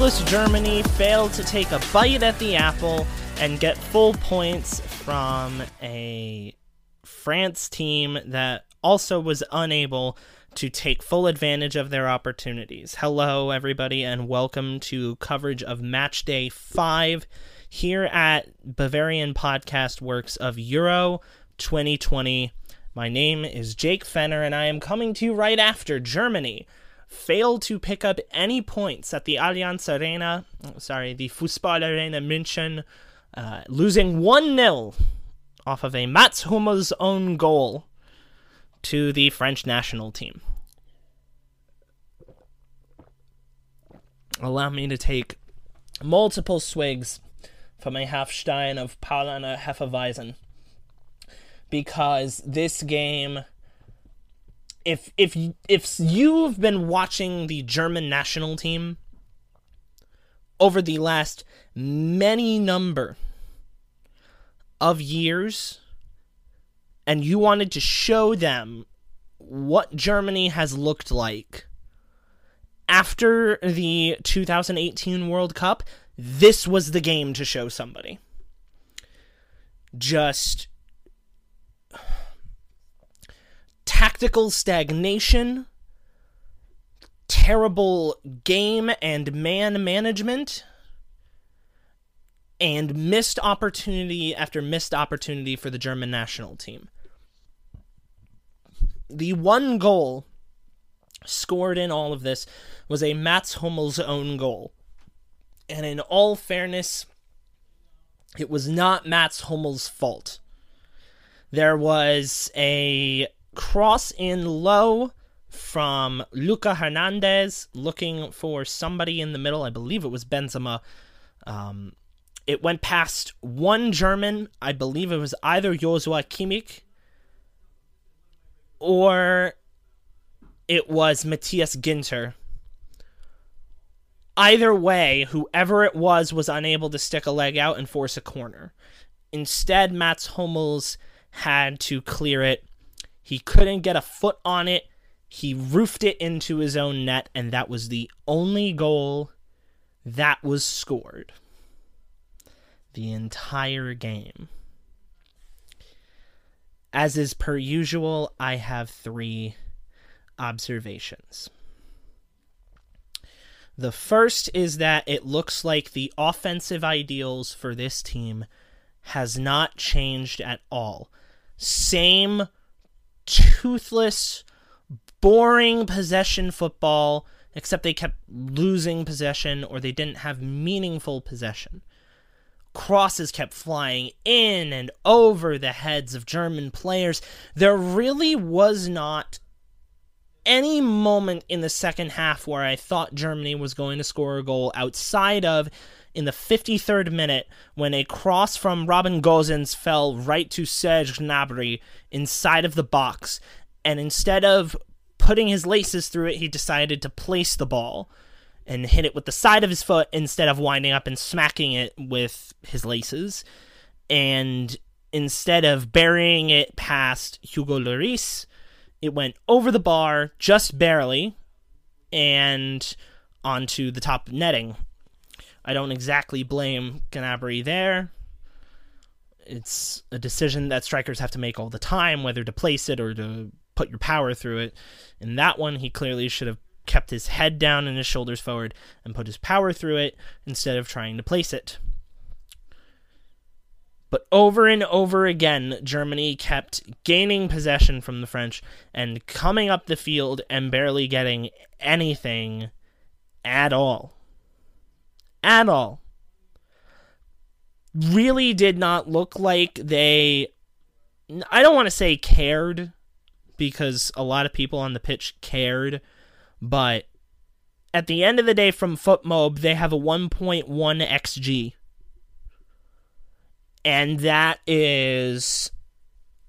Germany failed to take a bite at the apple and get full points from a France team that also was unable to take full advantage of their opportunities. Hello, everybody, and welcome to coverage of Match Day 5 here at Bavarian Podcast Works of Euro 2020. My name is Jake Fenner, and I am coming to you right after Germany failed to pick up any points at the Allianz Arena, sorry, the Fußball Arena München, uh, losing 1 0 off of a Mats Hummels own goal to the French national team. Allow me to take multiple swigs from a half stein of Paulaner Hefeweizen because this game if if if you've been watching the German national team over the last many number of years and you wanted to show them what Germany has looked like after the 2018 World Cup, this was the game to show somebody. Just tactical stagnation, terrible game and man management, and missed opportunity after missed opportunity for the German national team. The one goal scored in all of this was a Mats Hummels own goal. And in all fairness, it was not Mats Hummels' fault. There was a cross in low from Luca Hernandez looking for somebody in the middle. I believe it was Benzema. Um, it went past one German. I believe it was either Joshua Kimmich or it was Matthias Ginter. Either way, whoever it was was unable to stick a leg out and force a corner. Instead, Mats Hummels had to clear it he couldn't get a foot on it. He roofed it into his own net, and that was the only goal that was scored the entire game. As is per usual, I have three observations. The first is that it looks like the offensive ideals for this team has not changed at all. Same toothless, boring possession football, except they kept losing possession or they didn't have meaningful possession. Crosses kept flying in and over the heads of German players. There really was not any moment in the second half where I thought Germany was going to score a goal outside of in the 53rd minute when a cross from Robin Gosens fell right to Serge Gnabry inside of the box. And instead of putting his laces through it, he decided to place the ball and hit it with the side of his foot instead of winding up and smacking it with his laces. And instead of burying it past Hugo Lloris, it went over the bar just barely and onto the top netting I don't exactly blame Gnabry there. It's a decision that strikers have to make all the time, whether to place it or to put your power through it. In that one, he clearly should have kept his head down and his shoulders forward and put his power through it instead of trying to place it. But over and over again, Germany kept gaining possession from the French and coming up the field and barely getting anything at all at all. Really did not look like they. I don't want to say cared because a lot of people on the pitch cared, but at the end of the day, from FotMob, they have a 1.1 xG. And that is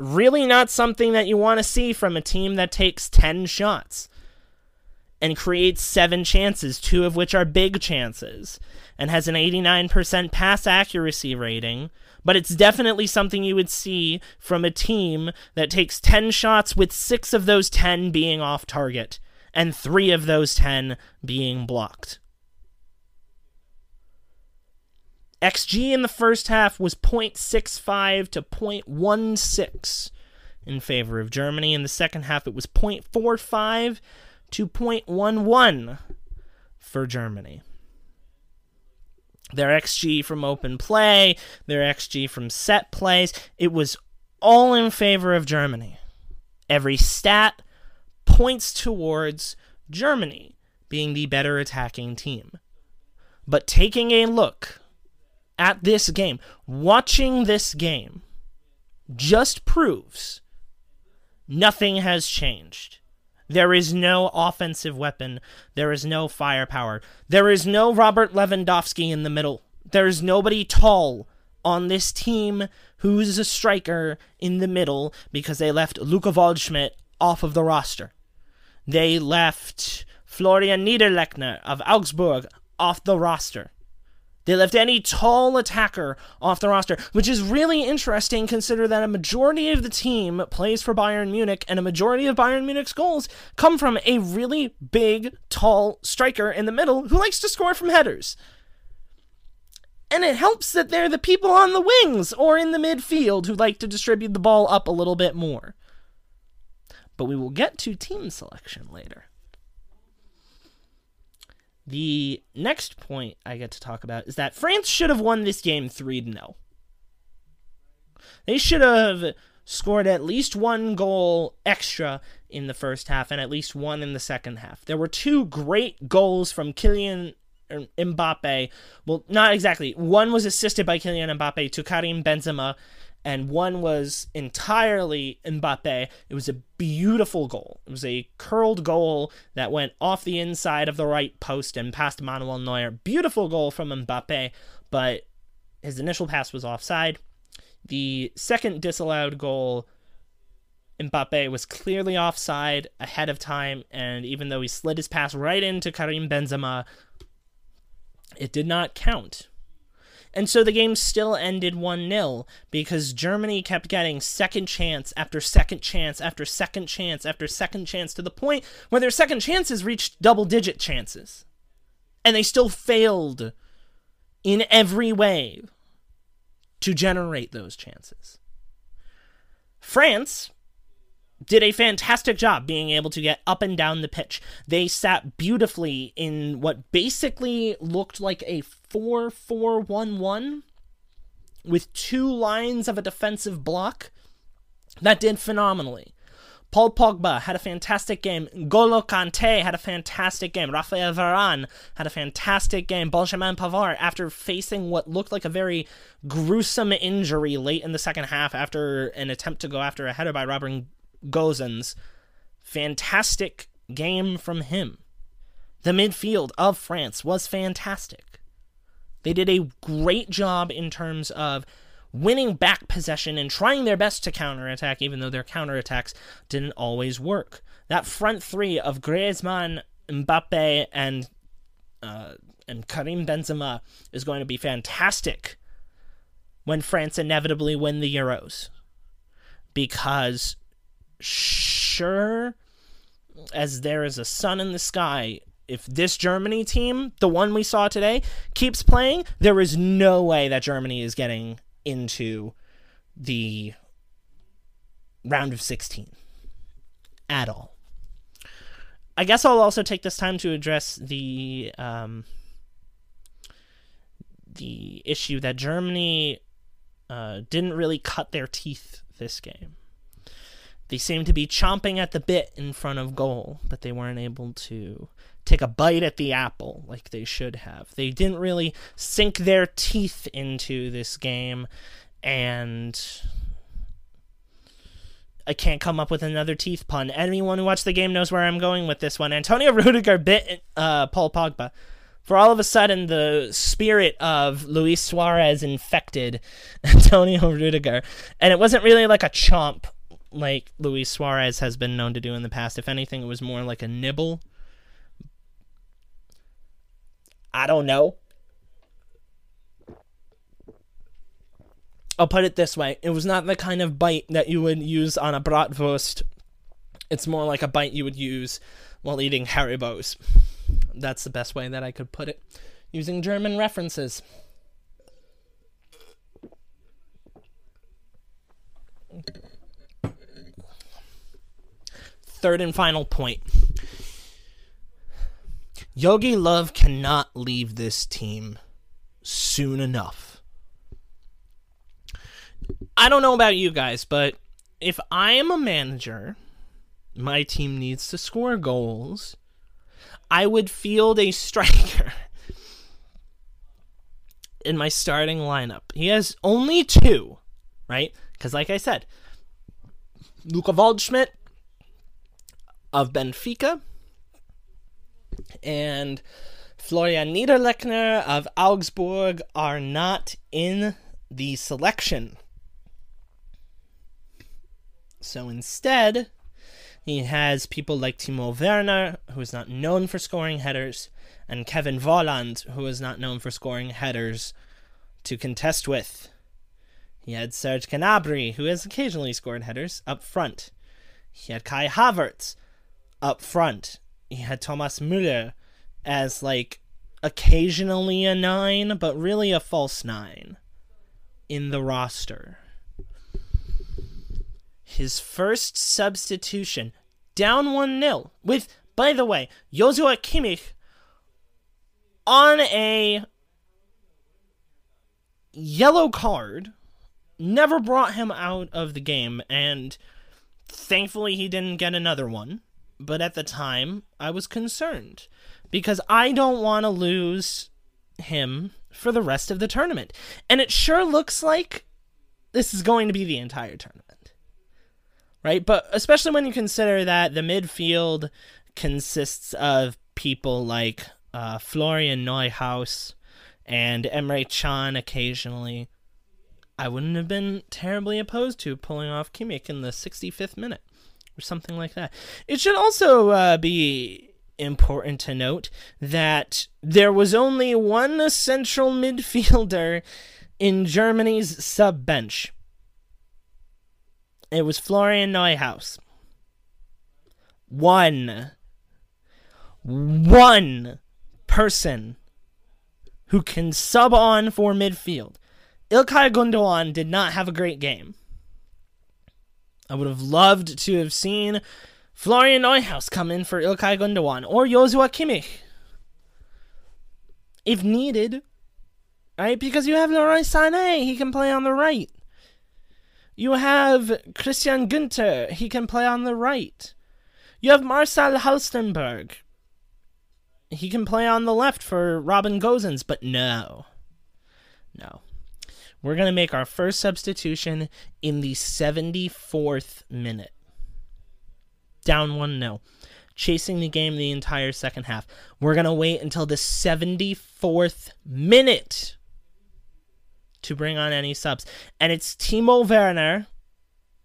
really not something that you want to see from a team that takes 10 shots and creates seven chances, two of which are big chances, and has an 89% pass accuracy rating. But it's definitely something you would see from a team that takes 10 shots, with six of those 10 being off target, and three of those 10 being blocked. XG in the first half was 0.65 to 0.16 in favor of Germany. In the second half, it was 0.45 to 0.11 for Germany. Their XG from open play, their XG from set plays, it was all in favor of Germany. Every stat points towards Germany being the better attacking team. But taking a look at this game, watching this game, just proves nothing has changed. There is no offensive weapon. There is no firepower. There is no Robert Lewandowski in the middle. There's nobody tall on this team who's a striker in the middle because they left Luca Waldschmidt off of the roster. They left Florian Niederlechner of Augsburg off the roster. They left any tall attacker off the roster, which is really interesting consider that a majority of the team plays for Bayern Munich and a majority of Bayern Munich's goals come from a really big, tall striker in the middle who likes to score from headers. And it helps that they're the people on the wings or in the midfield who like to distribute the ball up a little bit more. But we will get to team selection later. The next point I get to talk about is that France should have won this game 3 0. They should have scored at least one goal extra in the first half and at least one in the second half. There were two great goals from Kylian Mbappe. Well, not exactly. One was assisted by Kylian Mbappe to Karim Benzema and one was entirely Mbappe. It was a beautiful goal. It was a curled goal that went off the inside of the right post and past Manuel Neuer. Beautiful goal from Mbappe, but his initial pass was offside. The second disallowed goal, Mbappe was clearly offside ahead of time, and even though he slid his pass right into Karim Benzema, it did not count. And so the game still ended 1 0 because Germany kept getting second chance after second chance after second chance after second chance to the point where their second chances reached double digit chances. And they still failed in every way to generate those chances. France did a fantastic job being able to get up and down the pitch. They sat beautifully in what basically looked like a 4 4 1 1 with two lines of a defensive block. That did phenomenally. Paul Pogba had a fantastic game. Golo Kante had a fantastic game. Rafael Varane had a fantastic game. Benjamin Pavard, after facing what looked like a very gruesome injury late in the second half after an attempt to go after a header by Robert Gosens. Fantastic game from him. The midfield of France was fantastic. They did a great job in terms of winning back possession and trying their best to counterattack, even though their counterattacks didn't always work. That front three of Griezmann, Mbappe, and uh, and Karim Benzema is going to be fantastic when France inevitably win the Euros, because sure as there is a sun in the sky, if this Germany team, the one we saw today, keeps playing, there is no way that Germany is getting into the round of 16 at all. I guess I'll also take this time to address the um, the issue that Germany uh, didn't really cut their teeth this game. They seemed to be chomping at the bit in front of goal, but they weren't able to take a bite at the apple like they should have. They didn't really sink their teeth into this game, and I can't come up with another teeth pun. Anyone who watched the game knows where I'm going with this one. Antonio Rudiger bit uh, Paul Pogba. For all of a sudden, the spirit of Luis Suarez infected Antonio Rudiger. And it wasn't really like a chomp like Luis Suarez has been known to do in the past. If anything, it was more like a nibble. I don't know. I'll put it this way it was not the kind of bite that you would use on a bratwurst. It's more like a bite you would use while eating Haribo's. That's the best way that I could put it using German references. Okay. Third and final point. Jogi Löw cannot leave this team soon enough. I don't know about you guys, but if I am a manager, my team needs to score goals. I would field a striker in my starting lineup. He has only two, right? Because, like I said, Luca Waldschmidt of Benfica and Florian Niederlechner of Augsburg are not in the selection. So instead, he has people like Timo Werner, who is not known for scoring headers, and Kevin Volland, who is not known for scoring headers, to contest with. He had Serge Gnabry, who has occasionally scored headers, up front. He had Kai Havertz up front. He had Thomas Müller as like occasionally a nine, but really a false nine in the roster. His first substitution, down 1 0, with, by the way, Joshua Kimmich on a yellow card, never brought him out of the game, and thankfully he didn't get another one. But at the time, I was concerned because I don't want to lose him for the rest of the tournament. And it sure looks like this is going to be the entire tournament. Right? But especially when you consider that the midfield consists of people like uh, Florian Neuhaus and Emre Can occasionally. I wouldn't have been terribly opposed to pulling off Kimmich in the 65th minute or something like that. It should also uh, be important to note that there was only one central midfielder in Germany's sub bench. It was Florian Neuhaus. One. One person who can sub on for midfield. Ilkay Gundogan did not have a great game. I would have loved to have seen Florian Neuhaus come in for Ilkay Gundogan or Joshua Kimmich. If needed. Right? Because you have Leroy Sané, he can play on the right. You have Christian Günter, he can play on the right. You have Marcel Halstenberg. He can play on the left for Robin Gosens, but no. No. We're going to make our first substitution in the 74th minute. Down 1 0. Chasing the game the entire second half. We're going to wait until the 74th minute to bring on any subs. And it's Timo Werner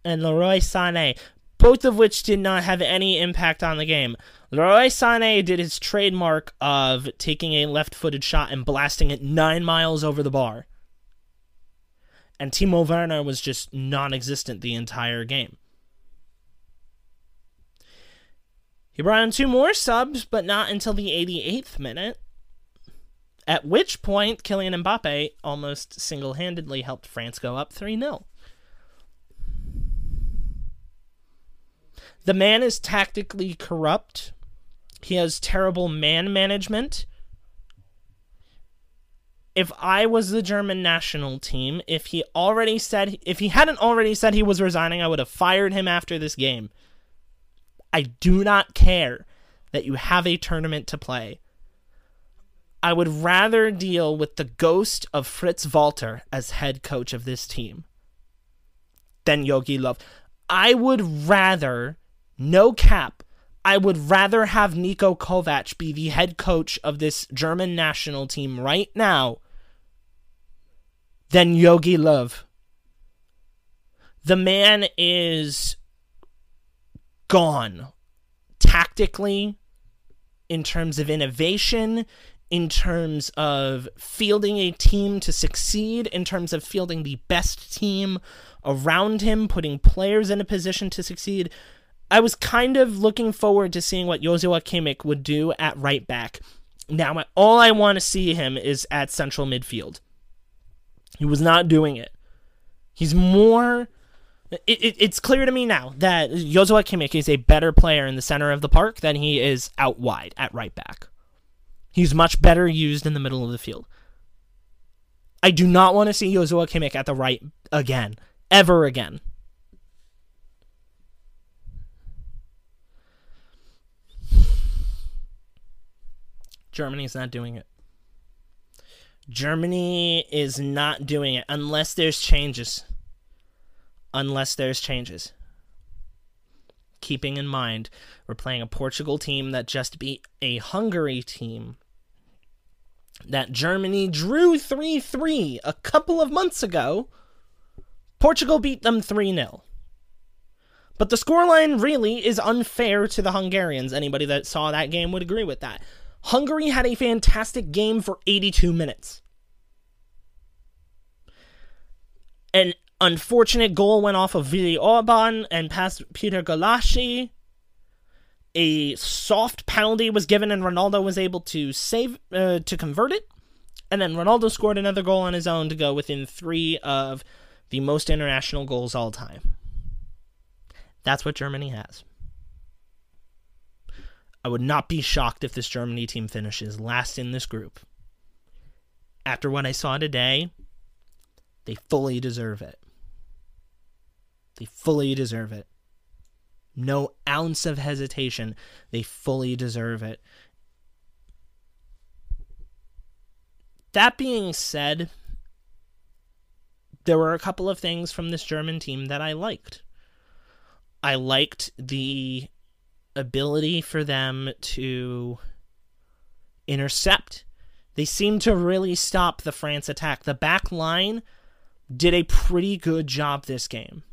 and Leroy Sané, both of which did not have any impact on the game. Leroy Sané did his trademark of taking a left footed shot and blasting it nine miles over the bar and Timo Werner was just non existent the entire game. He brought in two more subs, but not until the 88th minute. At which point, Kylian Mbappe almost single handedly helped France go up 3 0. The man is tactically corrupt. He has terrible man management if I was the German national team, if he already said if he hadn't already said he was resigning, I would have fired him after this game. I do not care that you have a tournament to play. I would rather deal with the ghost of Fritz Walter as head coach of this team than Jogi Löw. I would rather, no cap, I would rather have Niko Kovac be the head coach of this German national team right now than Jogi Löw. The man is gone tactically, in terms of innovation, in terms of fielding a team to succeed, in terms of fielding the best team around him, putting players in a position to succeed. I was kind of looking forward to seeing what Joshua Kimmich would do at right back. Now, all I want to see him is at central midfield. He was not doing it. He's more It, it, it's clear to me now that Joshua Kimmich is a better player in the center of the park than he is out wide at right back. He's much better used in the middle of the field. I do not want to see Joshua Kimmich at the right again, ever again. Germany's not doing it. Germany is not doing it unless there's changes. Unless there's changes. Keeping in mind, we're playing a Portugal team that just beat a Hungary team that Germany drew 3 3 a couple of months ago. Portugal beat them 3 0. But the scoreline really is unfair to the Hungarians. Anybody that saw that game would agree with that. Hungary had a fantastic game for 82 minutes. An unfortunate goal went off of Willi Orban and past Peter Gulácsi. A soft penalty was given, and Ronaldo was able to save uh, to convert it. And then Ronaldo scored another goal on his own to go within three of the most international goals all time. That's what Germany has. I would not be shocked if this Germany team finishes last in this group. After what I saw today, they fully deserve it. They fully deserve it. No ounce of hesitation. They fully deserve it. That being said, there were a couple of things from this German team that I liked. I liked the ability for them to intercept. They seemed to really stop the France attack. The back line did a pretty good job this game.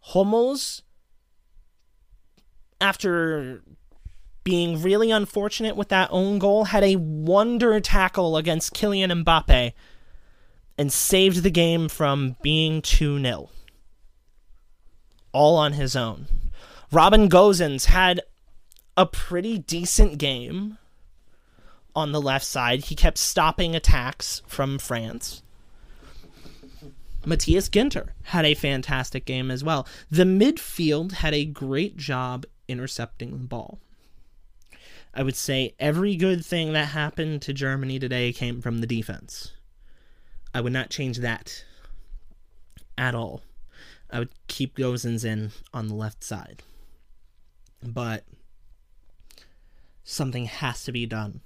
Hummels, after being really unfortunate with that own goal, had a wonder tackle against Kylian Mbappe and saved the game from being 2 0. All on his own. Robin Gosens had a pretty decent game on the left side. He kept stopping attacks from France. Matthias Ginter had a fantastic game as well. The midfield had a great job intercepting the ball. I would say every good thing that happened to Germany today came from the defense. I would not change that at all. I would keep Gosens in on the left side. But something has to be done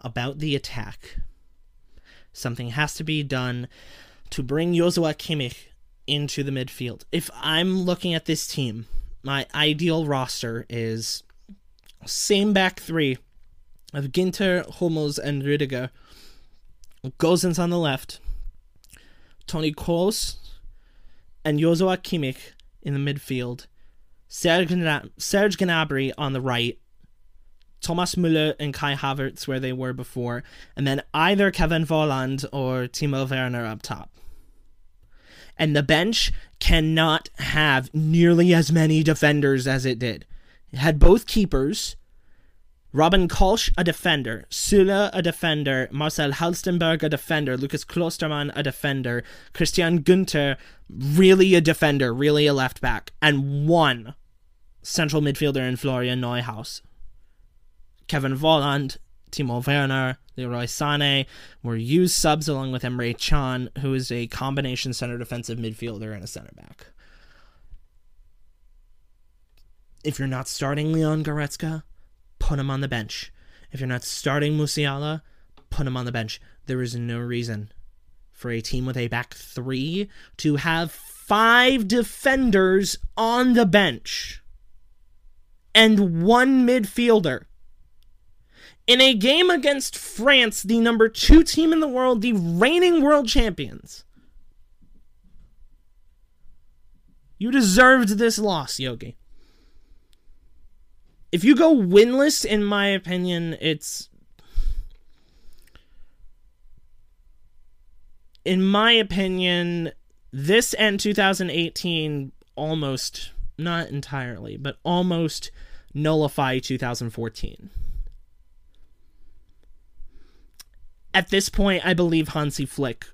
about the attack. Something has to be done to bring Joshua Kimmich into the midfield. If I'm looking at this team, my ideal roster is same back three of Ginter, Hummels, and Rüdiger. Gosens on the left, Toni Kroos, and Joshua Kimmich in the midfield, Serge, Gnabry on the right, Thomas Müller and Kai Havertz where they were before, and then either Kevin Volland or Timo Werner up top. And the bench cannot have nearly as many defenders as it did. It had both keepers, Robin Koch, a defender, Süle, a defender, Marcel Halstenberg, a defender, Lucas Klostermann, a defender, Christian Günter, really a defender, really a left back, and one central midfielder in Florian Neuhaus. Kevin Volland, Timo Werner, Leroy Sané were used subs along with Emre Can, who is a combination center defensive midfielder and a center back. If you're not starting Leon Goretzka, put him on the bench. If you're not starting Musiala, put him on the bench. There is no reason for a team with a back three to have five defenders on the bench and one midfielder. In a game against France, the number two team in the world, the reigning world champions. You deserved this loss, Jogi. If you go winless, in my opinion, it's. In my opinion, this and 2018 almost not entirely, but almost nullify 2014. At this point, I believe Hansi Flick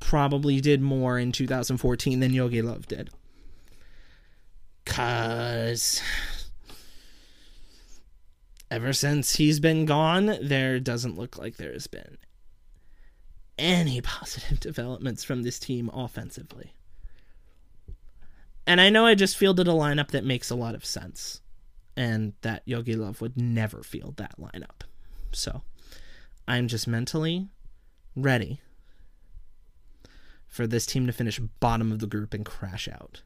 probably did more in 2014 than Jogi Löw did. Cause ever since he's been gone, there doesn't look like there's been any positive developments from this team offensively. And I know I just fielded a lineup that makes a lot of sense, and that Jogi Löw would never field that lineup. So I'm just mentally ready for this team to finish bottom of the group and crash out.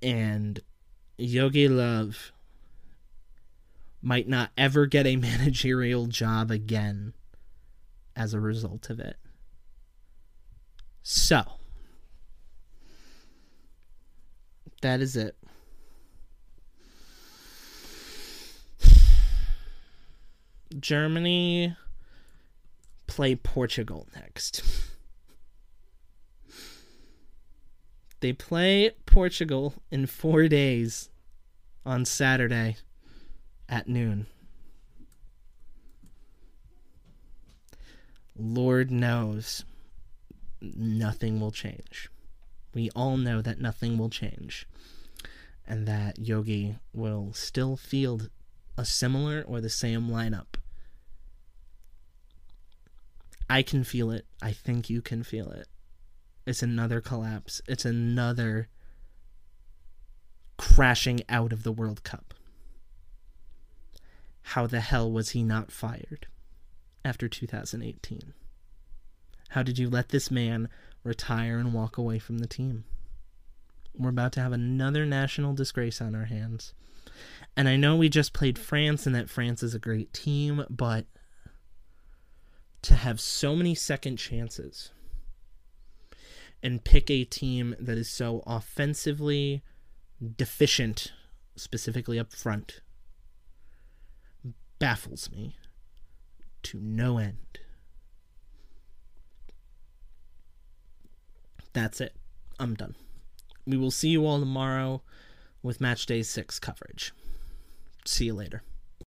And Jogi Löw might not ever get a managerial job again as a result of it. So, that is it. Germany play Portugal next. They play Portugal in four days on Saturday at noon. Lord knows nothing will change. We all know that nothing will change. And that Jogi will still field a similar or the same lineup. I can feel it. I think you can feel it. It's another collapse. It's another crashing out of the World Cup. How the hell was he not fired after 2018? How did you let this man retire and walk away from the team? We're about to have another national disgrace on our hands. And I know we just played France and that France is a great team, but to have so many second chances and pick a team that is so offensively deficient, specifically up front, baffles me to no end. That's it. I'm done. We will see you all tomorrow with Match Day 6 coverage. See you later.